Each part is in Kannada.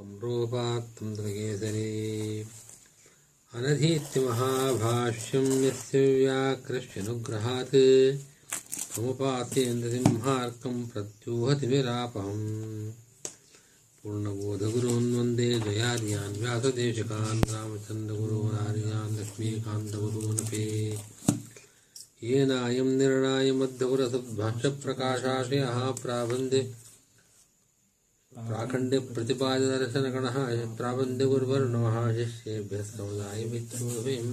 मूकं रूपात्तं दृगेसरे। अनधीत्य महाभाष्यं यस्य व्याकृष्यनुग्रहात्, समुपात्येन्द्रसिंहार्कं प्रत्यूहतिमिरापहम् पूर्णबोधगुरून् वंदे जयार्यान् व्यासदेशकान् रामचन्द्रगुरूनार्यान् लक्ष्मीकान्तगुरूनपि येनायं निर्णायमध्यपुरसद्भाष्यप्रकाशाशयः प्राबन्धे प्राखण्डे प्रतिपाददर्शनगणः प्राबन्ध्यगुर्वर्णवः शिष्येभ्यः समुदायमित्रोभिं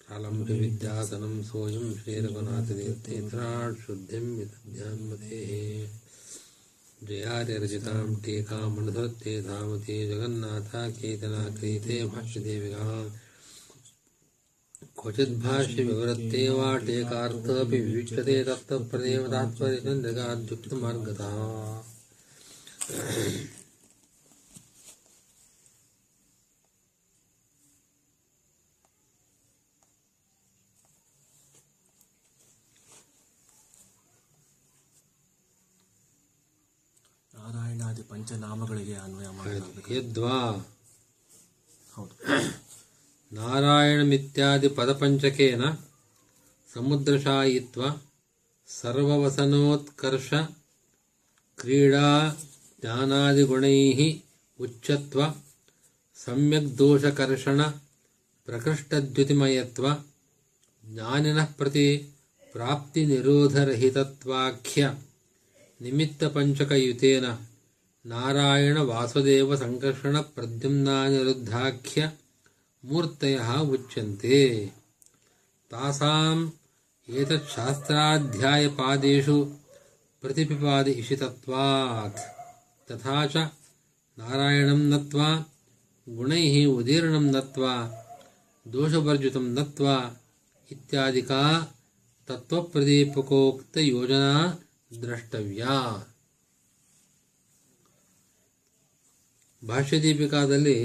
प्रालम्भ्यविद्यासनं सोऽयं श्रीरघुनाथतीर्थेत्राट्शुद्धिं विदध्यां जयाचिता जयार्यरचितां टीकामनुधत्ते धामते जगन्नाथा केतनाक्रीते भाष्यदेविका वा ನಾರಾಯಣಾದಿ ಪಂಚನಾಮಗಳಿಗೆ ಅನ್ವಯ ಮಾಡಲಾಗಬೇಕು ಯದ್ವಾ. ಹೌದು. ನಾರಾಯಣಮಿತ್ಯಾದಿ ಪದಪಂಚಕೇನ ಸಮುದ್ರಶಾಯಿತ್ವ ಸರ್ವವಸನೋತ್ಕರ್ಷ ಕ್ರೀಡಾ ಜ್ಞಾನಾದಿಗುಣೈಃ ಉಚ್ಚತ್ವ ಸಮ್ಯಕ್ದೋಷಕರ್ಷಣ ಪ್ರಕೃಷ್ಟದ್ಯುತಿಮಯತ್ವ, ಜ್ಞಾನಿನಃ ಪ್ರತಿ ಪ್ರಾಪ್ತಿ ನಿರೋಧರಹಿತತ್ವಾಖ್ಯ ನಿಮಿತ್ತ ಪಂಚಕಯುತೇನ ನಾರಾಯಣ ವಾಸುದೇವ ಸಂಕರ್ಷಣ ಪ್ರದ್ಯುಮ್ನಾನಿರುದ್ಧಾಖ್ಯ ಮೂರ್ತಯ ಉಚ್ಯಂತೆ. ತಾಸಾಂ ಏತತ್ ಶಾಸ್ತ್ರಾಧ್ಯಾಯಪಾದೇಷು ತಥಾ ಚ ನಾರಾಯಣಂ ನತ್ವ ಗುಣೈ ಉದೀರ್ಣಂ ನತ್ವ ದೋಷವರ್ಜಿತಂ ನತ್ವ ಇತ್ಯಾದಿಕ ತತ್ವಪ್ರದೀಪಕೋಕ್ತ ಯೋಜನಾ ದ್ರಷ್ಟವ್ಯ ಭಾಷ್ಯದೀಪಿಕಾದಲ್ಲಿ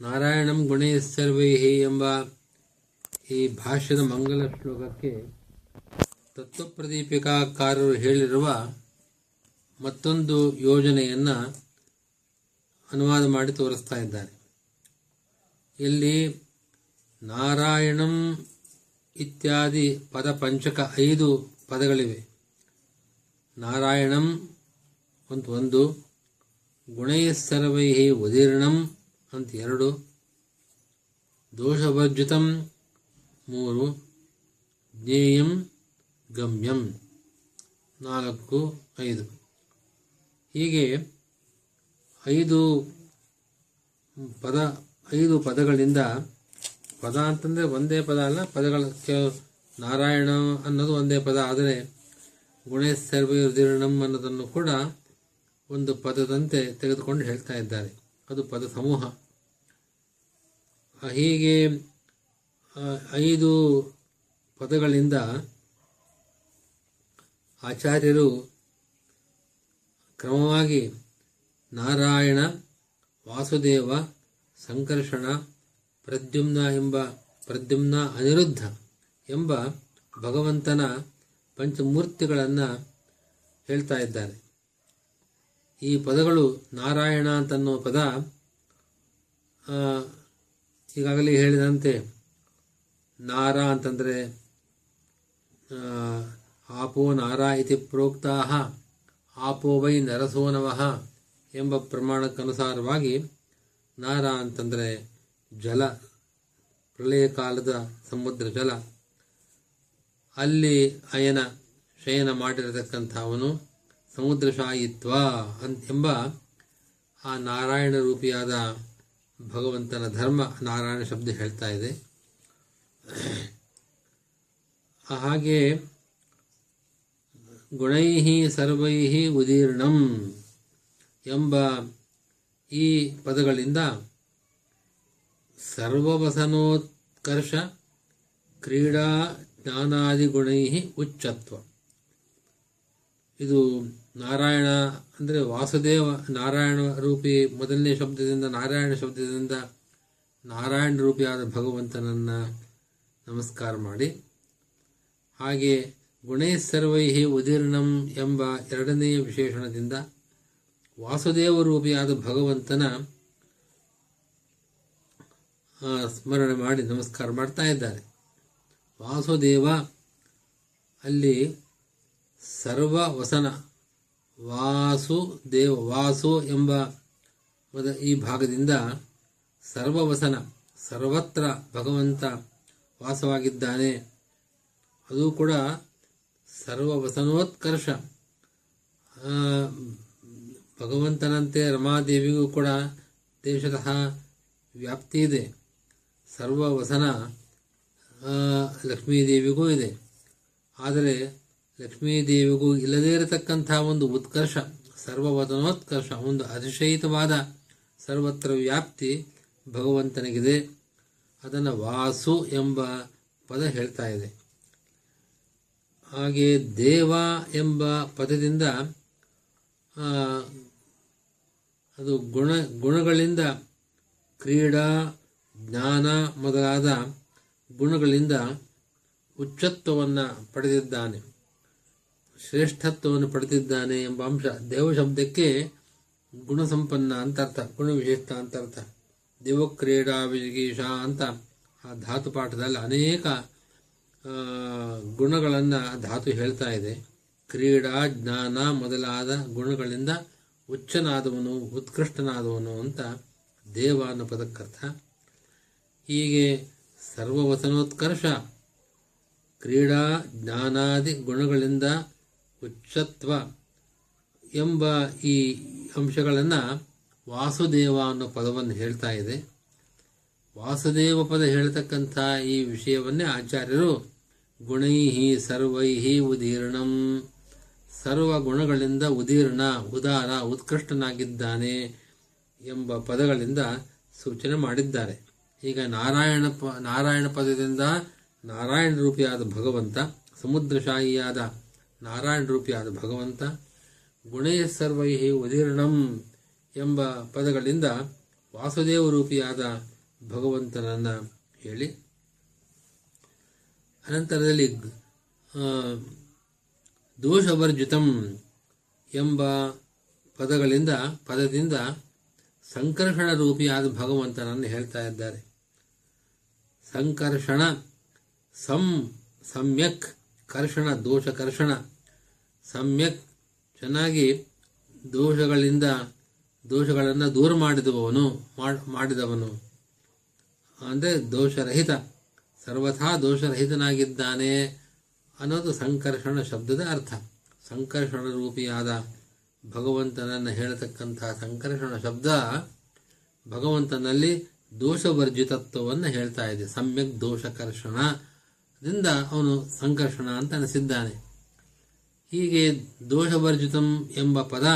ನಾರಾಯಣಂ ಗುಣೈಸ್ಸರ್ವೈ ಎಂಬ ಈ ಭಾಷ್ಯದ ಮಂಗಲ ಶ್ಲೋಕಕ್ಕೆ ತತ್ವಪ್ರದೀಪಿಕಾಕಾರರು ಹೇಳಿರುವ ಮತ್ತೊಂದು ಯೋಜನೆಯನ್ನು ಅನುವಾದ ಮಾಡಿ ತೋರಿಸ್ತಾ ಇದ್ದಾರೆ. ಇಲ್ಲಿ ನಾರಾಯಣಂ ಇತ್ಯಾದಿ ಪದ ಪಂಚಕ ಐದು ಪದಗಳಿವೆ. ನಾರಾಯಣಂ ಅಂತ ಒಂದು ಗುಣೈಸ್ಸರ್ವೈ ಉದೀರ್ಣಂ ಅಂತ ಎರಡು ದೋಷವರ್ಜಿತಂ ಮೂರು, ಜ್ಞೇಯಂ ಗಮ್ಯಂ ನಾಲ್ಕು, ಐದು. ಹೀಗೆ ಐದು ಪದ, ಐದು ಪದಗಳಿಂದ, ಪದ ಅಂತಂದರೆ ಒಂದೇ ಪದ ಅಲ್ಲ, ಪದಗಳ ನಾರಾಯಣ ಅನ್ನೋದು ಒಂದೇ ಪದ. ಆದರೆ ಗುಣೇಶ್ ಸರ್ವೀರ್ಣಂ ಅನ್ನೋದನ್ನು ಕೂಡ ಒಂದು ಪದದಂತೆ ತೆಗೆದುಕೊಂಡು ಹೇಳ್ತಾ ಇದ್ದಾರೆ. ಅದು ಪದ ಸಮೂಹ. ಹೀಗೆ ಐದು ಪದಗಳಿಂದ ಆಚಾರ್ಯರು ಕ್ರಮವಾಗಿ ನಾರಾಯಣ, ವಾಸುದೇವ, ಸಂಕರ್ಷಣ, ಪ್ರದ್ಯುಮ್ನ ಎಂಬ ಪ್ರದ್ಯುಮ್ನ ಅನಿರುದ್ಧ ಎಂಬ ಭಗವಂತನ ಪಂಚಮೂರ್ತಿಗಳನ್ನು ಹೇಳ್ತಾ ಇದ್ದಾರೆ. ಈ ಪದಗಳು ನಾರಾಯಣ ಅಂತನ್ನೋ ಪದ ಈಗಾಗಲೇ ಹೇಳಿದಂತೆ ನಾರ ಅಂತಂದರೆ ಆಪೋ ನಾರ ಇತಿ ಪ್ರೋಕ್ತಾ ಆಪೋ ವೈ ನರಸೋನವಃ ಎಂಬ ಪ್ರಮಾಣಕ್ಕನುಸಾರವಾಗಿ ನಾರ ಅಂತಂದರೆ ಜಲ, ಪ್ರಳಯ ಕಾಲದ ಸಮುದ್ರ ಜಲ. ಅಲ್ಲಿ ಅಯನ ಶಯನ ಮಾಡಿರತಕ್ಕಂಥವನು ಅಂತ ಎಂಬ ಆ ನಾರಾಯಣ ರೂಪಿಯಾದ ಭಗವಂತನ ಧರ್ಮ ನಾರಾಯಣ ಶಬ್ದ ಹೇಳ್ತಾ ಇದೆ. ಹಾಗೆ ಗುಣೈ ಸರ್ವೈಹಿ ಉದೀರ್ಣಂ ಎಂಬ ಈ ಪದಗಳಿಂದ ಸರ್ವವಸನೋತ್ಕರ್ಷ ಕ್ರೀಡಾ ಜ್ಞಾನಾದಿಗುಣೈ ಉಚ್ಚತ್ವ. ಇದು ನಾರಾಯಣ ಅಂದರೆ ವಾಸುದೇವ ನಾರಾಯಣ ರೂಪಿ ಮೊದಲನೇ ಶಬ್ದದಿಂದ ನಾರಾಯಣ ಶಬ್ದದಿಂದ ನಾರಾಯಣ ರೂಪಿಯಾದ ಭಗವಂತನನ್ನು ನಮಸ್ಕಾರ ಮಾಡಿ. ಹಾಗೆ ಗುಣೈ ಸರ್ವೈ ಉದೀರ್ಣಂ ಎಂಬ ಎರಡನೆಯ ವಿಶೇಷಣದಿಂದ ವಾಸುದೇವ ರೂಪಿಯಾದ ಭಗವಂತನ ಸ್ಮರಣೆ ಮಾಡಿ ನಮಸ್ಕಾರ ಮಾಡ್ತಾ ಇದ್ದಾರೆ. ವಾಸುದೇವ ಅಲ್ಲಿ ಸರ್ವ ವಸನ ವಾಸುದೇವ ವಾಸು ಎಂಬ ಈ ಭಾಗದಿಂದ ಸರ್ವವಸನ, ಸರ್ವತ್ರ ಭಗವಂತ ವಾಸವಾಗಿದ್ದಾನೆ. ಅದು ಕೂಡ ಸರ್ವವಸನೋತ್ಕರ್ಷ. ಭಗವಂತನಂತೆ ರಮಾದೇವಿಗೂ ಕೂಡ ದೇಶತಃ ವ್ಯಾಪ್ತಿ ಇದೆ. ಸರ್ವವಸನ ಲಕ್ಷ್ಮೀದೇವಿಗೂ ಇದೆ. ಆದರೆ ಲಕ್ಷ್ಮೀದೇವಿಗೂ ಇಲ್ಲದೇ ಇರತಕ್ಕಂಥ ಒಂದು ಉತ್ಕರ್ಷ, ಸರ್ವವಸನೋತ್ಕರ್ಷ, ಒಂದು ಅತಿಶಯಿತವಾದ ಸರ್ವತ್ರ ವ್ಯಾಪ್ತಿ ಭಗವಂತನಿಗಿದೆ. ಅದನ್ನು ವಾಸು ಎಂಬ ಪದ ಹೇಳ್ತಾ ಇದೆ. ಹಾಗೆ ದೇವ ಎಂಬ ಪದದಿಂದ ಅದು ಗುಣ, ಗುಣಗಳಿಂದ ಕ್ರೀಡಾ ಜ್ಞಾನ ಮೊದಲಾದ ಗುಣಗಳಿಂದ ಉಚ್ಚತ್ವವನ್ನು ಪಡೆದಿದ್ದಾನೆ, ಶ್ರೇಷ್ಠತ್ವವನ್ನು ಪಡೆದಿದ್ದಾನೆ ಎಂಬ ಅಂಶ ದೇವ ಶಬ್ದಕ್ಕೆ ಗುಣಸಂಪನ್ನ ಅಂತ ಅರ್ಥ ಗುಣವಿಶಿಷ್ಟ ಅಂತ ಅರ್ಥ. ದೇವಕ್ರೀಡಾ ವಿಜಿಗೀಷ ಅಂತ ಆ ಧಾತು ಪಾಠದಲ್ಲಿ ಅನೇಕ ಗುಣಗಳನ್ನು ಧಾತು ಹೇಳ್ತಾ ಇದೆ. ಕ್ರೀಡಾ ಜ್ಞಾನ ಮೊದಲಾದ ಗುಣಗಳಿಂದ ಉಚ್ಚನಾದವನು ಉತ್ಕೃಷ್ಟನಾದವನು ಅಂತ ದೇವ ಅನ್ನೋ ಪದಕ್ಕರ್ಥ ಹೀಗೆ ಸರ್ವವಸನೋತ್ಕರ್ಷ ಕ್ರೀಡಾ ಜ್ಞಾನಾದಿ ಗುಣಗಳಿಂದ ಉಚ್ಚತ್ವ ಎಂಬ ಈ ಅಂಶಗಳನ್ನು ವಾಸುದೇವ ಅನ್ನೋ ಪದವನ್ನು ಹೇಳ್ತಾ ಇದೆ. ವಾಸುದೇವ ಪದ ಹೇಳ್ತಕ್ಕಂಥ ಈ ವಿಷಯವನ್ನೇ ಆಚಾರ್ಯರು ಗುಣೈಹಿ ಸರ್ವೈಹಿ ಉದೀರ್ಣಂ. ಸರ್ವ ಗುಣಗಳಿಂದ ಉದೀರ್ಣ, ಉದಾರ, ಉತ್ಕೃಷ್ಟನಾಗಿದ್ದಾನೆ ಎಂಬ ಪದಗಳಿಂದ ಸೂಚನೆ ಮಾಡಿದ್ದಾರೆ. ಈಗ ನಾರಾಯಣ ಪ, ನಾರಾಯಣ ಪದದಿಂದ ನಾರಾಯಣ ರೂಪಿಯಾದ ಭಗವಂತ, ಸಮುದ್ರಶಾಹಿಯಾದ ನಾರಾಯಣ ರೂಪಿಯಾದ ಭಗವಂತ ಗುಣೇ ಸರ್ವೈಹಿ ಉದೀರ್ಣಂ ಎಂಬ ಪದಗಳಿಂದ ವಾಸುದೇವ ರೂಪಿಯಾದ ಭಗವಂತನನ್ನು ಹೇಳಿ. ಅನಂತರದಲ್ಲಿ ದೋಷವರ್ಜಿತಂ ಎಂಬ ಪದಗಳಿಂದ, ಪದದಿಂದ ಸಂಕರ್ಷಣ ರೂಪಿಯಾದ ಭಗವಂತನನ್ನು ಹೇಳ್ತಾ ಇದ್ದಾರೆ. ಸಂಕರ್ಷಣ, ಸಂ, ಸಮ್ಯಕ್, ಕರ್ಷಣ, ದೋಷಕರ್ಷಣ. ಸಮ್ಯಕ್, ಚೆನ್ನಾಗಿ ದೋಷಗಳಿಂದ, ದೋಷಗಳನ್ನು ದೂರ ಮಾಡಿದವನು, ಮಾಡ್- ಮಾಡಿದವನು. ಅಂದರೆ ದೋಷರಹಿತ, ಸರ್ವಥಾ ದೋಷರಹಿತನಾಗಿದ್ದಾನೆ ಅನ್ನೋದು ಸಂಕರ್ಷಣ ಶಬ್ದದ ಅರ್ಥ. ಸಂಕರ್ಷಣ ರೂಪಿಯಾದ ಭಗವಂತನನ್ನು ಹೇಳತಕ್ಕಂಥ ಸಂಕರ್ಷಣ ಶಬ್ದ ಭಗವಂತನಲ್ಲಿ ದೋಷವರ್ಜಿತತ್ವವನ್ನು ಹೇಳ್ತಾ ಇದೆ. ಸಮ್ಯಕ್ ದೋಷಕರ್ಷಣದಿಂದ ಅವನು ಸಂಕರ್ಷಣ ಅಂತ ಅನಿಸಿದ್ದಾನೆ. ಹೀಗೆ ದೋಷವರ್ಜಿತಂ ಎಂಬ ಪದ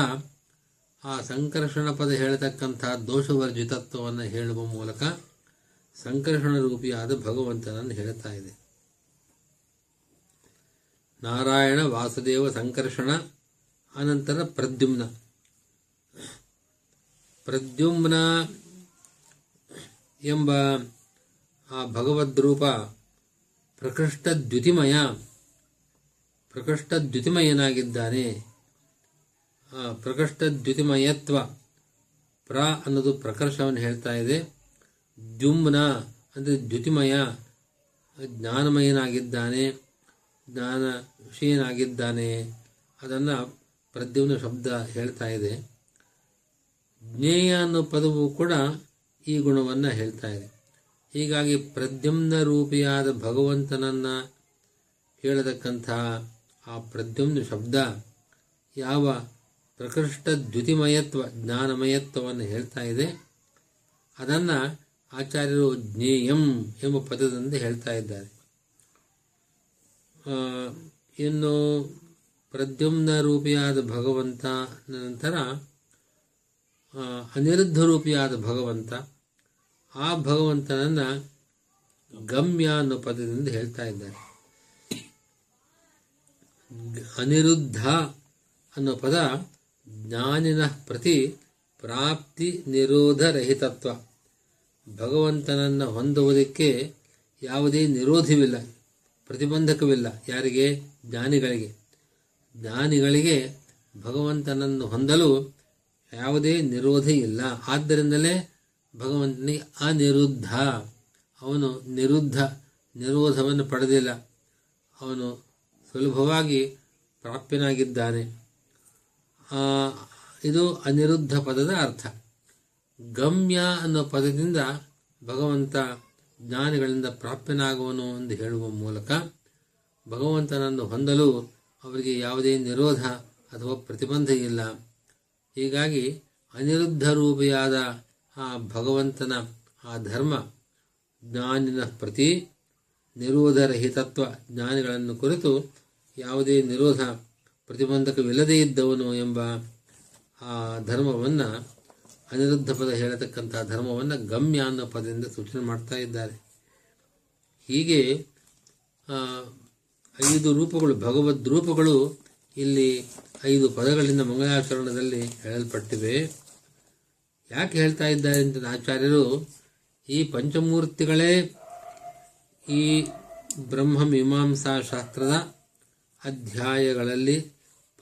ಆ ಸಂಕರ್ಷಣ ಪದ ಹೇಳತಕ್ಕಂಥ ದೋಷವರ್ಜಿತತ್ವವನ್ನು ಹೇಳುವ ಮೂಲಕ ಸಂಕರ್ಷಣ ರೂಪಿಯಾದ ಭಗವಂತನನ್ನು ಹೇಳ್ತಾ ಇದೆ. ನಾರಾಯಣ ವಾಸುದೇವ ಸಂಕರ್ಷಣ, ಅನಂತರ ಪ್ರದ್ಯುಮ್ನ. ಪ್ರದ್ಯುಮ್ನ ಎಂಬ ಆ ಭಗವದ್ರೂಪ ಪ್ರಕೃಷ್ಟ ದ್ಯುತಿಮಯ, ಪ್ರಕೃಷ್ಟ ದ್ಯುತಿಮಯನಾಗಿದ್ದಾನೆ. ಪ್ರಕೃಷ್ಟ ದ್ಯುತಿಮಯತ್ವ ಪ್ರ ಅನ್ನೋದು ಪ್ರಕರ್ಷವನ್ನು ಹೇಳ್ತಾ ಇದೆ. ದ್ಯುಮ್ನ ಅಂದರೆ ದ್ಯುತಿಮಯ ಜ್ಞಾನಮಯನಾಗಿದ್ದಾನೆ ಜ್ಞಾನ ವಿಷಯನಾಗಿದ್ದಾನೆ ಅದನ್ನು ಪ್ರದ್ಯುಮ್ನ ಶಬ್ದ ಹೇಳ್ತಾ ಇದೆ. ಜ್ಞೇಯ ಅನ್ನೋ ಪದವು ಕೂಡ ಈ ಗುಣವನ್ನು ಹೇಳ್ತಾ ಇದೆ. ಹೀಗಾಗಿ ಪ್ರದ್ಯುಮ್ನ ರೂಪಿಯಾದ ಭಗವಂತನನ್ನು ಹೇಳತಕ್ಕಂಥ ಆ ಪ್ರದ್ಯುಮ್ನ ಶಬ್ದ ಯಾವ ಪ್ರಕೃಷ್ಟ ದ್ಯುತಿಮಯತ್ವ ಜ್ಞಾನಮಯತ್ವವನ್ನು ಹೇಳ್ತಾ ಇದೆ. ಅದನ್ನು ಆಚಾರ್ಯರು ಜ್ಞೇಯಂ ಎಂಬ ಪದದಿಂದ ಹೇಳ್ತಾ ಇದ್ದಾರೆ. ಇನ್ನು ಪ್ರದ್ಯುಮ್ನ ರೂಪಿಯಾದ ಭಗವಂತ ನಂತರ ಅನಿರುದ್ಧ ರೂಪಿಯಾದ ಭಗವಂತ, ಆ ಭಗವಂತನನ್ನು ಗಮ್ಯ ಅನ್ನೋ ಪದದಿಂದ ಹೇಳ್ತಾ ಇದ್ದಾರೆ. ಅನಿರುದ್ಧ ಅನ್ನೋ ಪದ ಜ್ಞಾನಿನ ಪ್ರತಿ ಪ್ರಾಪ್ತಿ ನಿರೋಧ ರಹಿತತ್ವ ಭಗವಂತನನ್ನು ಹೊಂದುವುದಕ್ಕೆ ಯಾವುದೇ ನಿರೋಧವಿಲ್ಲ, ಪ್ರತಿಬಂಧಕವಿಲ್ಲ ಯಾರಿಗೆ? ಜ್ಞಾನಿಗಳಿಗೆ. ಜ್ಞಾನಿಗಳಿಗೆ ಭಗವಂತನನ್ನು ಹೊಂದಲು ಯಾವುದೇ ನಿರೋಧ ಇಲ್ಲ. ಆದ್ದರಿಂದಲೇ ಭಗವಂತನಿಗೆ ಅನಿರುದ್ಧ. ಅವನು ನಿರುದ್ಧ, ನಿರೋಧವನ್ನು ಪಡೆದಿಲ್ಲ. ಅವನು ಸುಲಭವಾಗಿ ಪ್ರಾಪ್ಯನಾಗಿದ್ದಾನೆ ಇದು ಅನಿರುದ್ಧ ಪದದ ಅರ್ಥ. ಗಮ್ಯ ಅನ್ನೋ ಪದದಿಂದ ಭಗವಂತ ಜ್ಞಾನಿಗಳಿಂದ ಪ್ರಾಪ್ಯನಾಗುವನು ಎಂದು ಹೇಳುವ ಮೂಲಕ ಭಗವಂತನನ್ನು ಹೊಂದಲು ಅವರಿಗೆ ಯಾವುದೇ ನಿರೋಧ ಅಥವಾ ಪ್ರತಿಬಂಧ ಇಲ್ಲ. ಹೀಗಾಗಿ ಅನಿರುದ್ಧ ರೂಪಿಯಾದ ಆ ಭಗವಂತನ ಆ ಧರ್ಮ ಜ್ಞಾನಿನ ಪ್ರತಿ ನಿರೋಧರಹಿತತ್ವ ಜ್ಞಾನಿಗಳನ್ನು ಕುರಿತು ಯಾವುದೇ ನಿರೋಧ ಪ್ರತಿಬಂಧಕವಿಲ್ಲದೇ ಇದ್ದವನು ಎಂಬ ಆ ಧರ್ಮವನ್ನು ಅನಿರುದ್ಧ ಪದ ಹೇಳತಕ್ಕಂತಹ ಧರ್ಮವನ್ನು ಗಮ್ಯ ಅನ್ನೋ ಪದದಿಂದ ಸೂಚನೆ ಮಾಡ್ತಾ ಇದ್ದಾರೆ. ಹೀಗೆ ಐದು ರೂಪಗಳು, ಭಗವದ್ ರೂಪಗಳು ಇಲ್ಲಿ ಐದು ಪದಗಳಿಂದ ಮಂಗಳಾಚರಣದಲ್ಲಿ ಹೇಳಲ್ಪಟ್ಟಿವೆ. ಯಾಕೆ ಹೇಳ್ತಾ ಇದ್ದಾರೆ ಅಂತ ಆಚಾರ್ಯರು, ಈ ಪಂಚಮೂರ್ತಿಗಳೇ ಈ ಬ್ರಹ್ಮ ಮೀಮಾಂಸಾ ಶಾಸ್ತ್ರದ ಅಧ್ಯಾಯಗಳಲ್ಲಿ,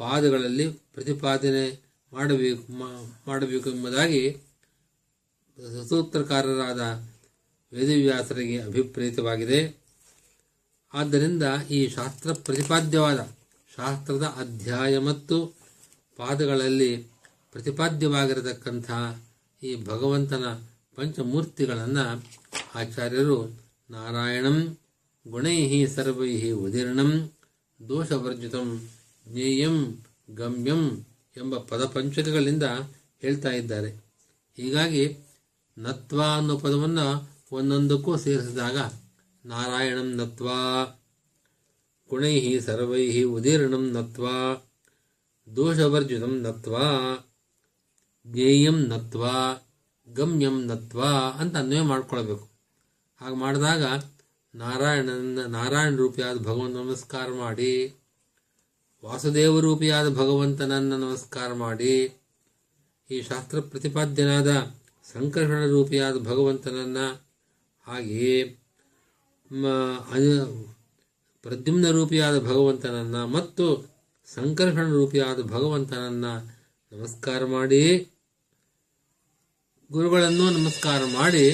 ಪಾದಗಳಲ್ಲಿ ಪ್ರತಿಪಾದನೆ ಮಾಡಬೇಕು ಎಂಬುದಾಗಿ ಸೂತ್ರಕಾರರಾದ ವೇದವ್ಯಾಸರಿಗೆ ಅಭಿಪ್ರೇತವಾಗಿದೆ. ಆದ್ದರಿಂದ ಈ ಶಾಸ್ತ್ರ ಪ್ರತಿಪಾದ್ಯವಾದ ಶಾಸ್ತ್ರದ ಅಧ್ಯಾಯ ಮತ್ತು ಪಾದಗಳಲ್ಲಿ ಪ್ರತಿಪಾದ್ಯವಾಗಿರತಕ್ಕಂಥ ಈ ಭಗವಂತನ ಪಂಚಮೂರ್ತಿಗಳನ್ನು ಆಚಾರ್ಯರು ನಾರಾಯಣಂ ಗುಣೈ ಸರ್ವೈ ಉದೀರ್ಣಂ ದೋಷವರ್ಜಿತಂ ಜ್ಞೇಯಂ ಗಮ್ಯಂ ಎಂಬ ಪದಪಂಚಕಗಳಿಂದ ಹೇಳ್ತಾ ಇದ್ದಾರೆ. ಹೀಗಾಗಿ ನತ್ವ ಅನ್ನೋ ಪದವನ್ನು ಒಂದೊಂದಕ್ಕೂ ಸೇರಿಸಿದಾಗ ನಾರಾಯಣಂ ನತ್ವ ಗುಣೈ ಸರ್ವೈ ಉದೀರ್ಣಂ ನತ್ವಾ, ದೋಷವರ್ಜಿತಂ ನತ್ವಾ, ಜ್ಞೇಯಂ ನತ್ವಾ, ಗಮ್ಯಂ ನತ್ವಾ ಅಂತ ಅನ್ವಯ ಮಾಡ್ಕೊಳ್ಬೇಕು. ಹಾಗೆ ಮಾಡಿದಾಗ ನಾರಾಯಣನ ನಾರಾಯಣ ರೂಪಿಯಾದ ಭಗವಂತ ನಮಸ್ಕಾರ ಮಾಡಿ ವಾಸುದೇವ ರೂಪಿಯಾದ ಭಗವಂತನನ್ನು ನಮಸ್ಕಾರ ಮಾಡಿ, ಈ ಶಾಸ್ತ್ರ ಪ್ರತಿಪಾದ್ಯನಾದ ಸಂಕರ್ಷಣ ರೂಪಿಯಾದ ಭಗವಂತನನ್ನ ಹಾಗೆಯೇ ಪ್ರದ್ಯುಮ್ನ ರೂಪಿಯಾದ ಭಗವಂತನನ್ನ ಮತ್ತು ಸಂಕರ್ಷಣ ರೂಪಿಯಾದ ಭಗವಂತನನ್ನ ನಮಸ್ಕಾರ ಮಾಡಿ, ಗುರುಗಳನ್ನು ನಮಸ್ಕಾರ ಮಾಡಿ